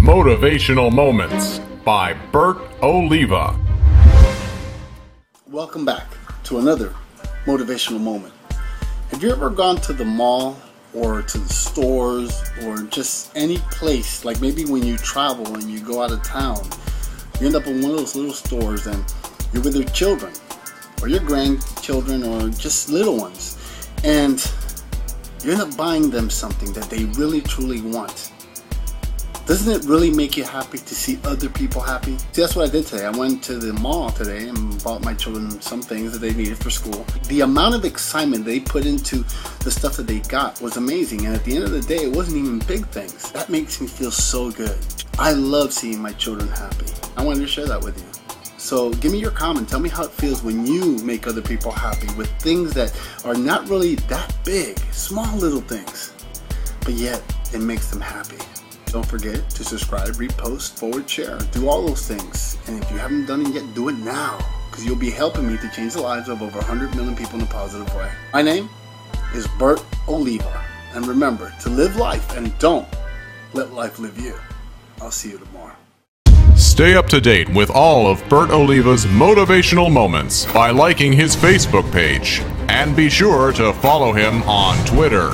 Motivational Moments by Bert Oliva. Welcome back to another motivational moment. Have you ever gone to the mall or to the stores or just any place, like maybe when you travel and you go out of town, you end up in one of those little stores and you're with your children or your grandchildren or just little ones, and you end up buying them something that they really truly want doesn't it really make you happy to see other people happy? See, that's what I did today. I went to the mall today and bought my children some things that they needed for school. The amount of excitement they put into the stuff that they got was amazing. And at the end of the day, it wasn't even big things. That makes me feel so good. I love seeing my children happy. I wanted to share that with you. So give me your comment. Tell me how it feels when you make other people happy with things that are not really that big, small little things, but yet it makes them happy. Don't forget to subscribe, repost, forward, share. Do all those things. And if you haven't done it yet, do it now. Because you'll be helping me to change the lives of over 100 million people in a positive way. My name is Bert Oliva. And remember to live life and don't let life live you. I'll see you tomorrow. Stay up to date with all of Bert Oliva's motivational moments by liking his Facebook page. And be sure to follow him on Twitter.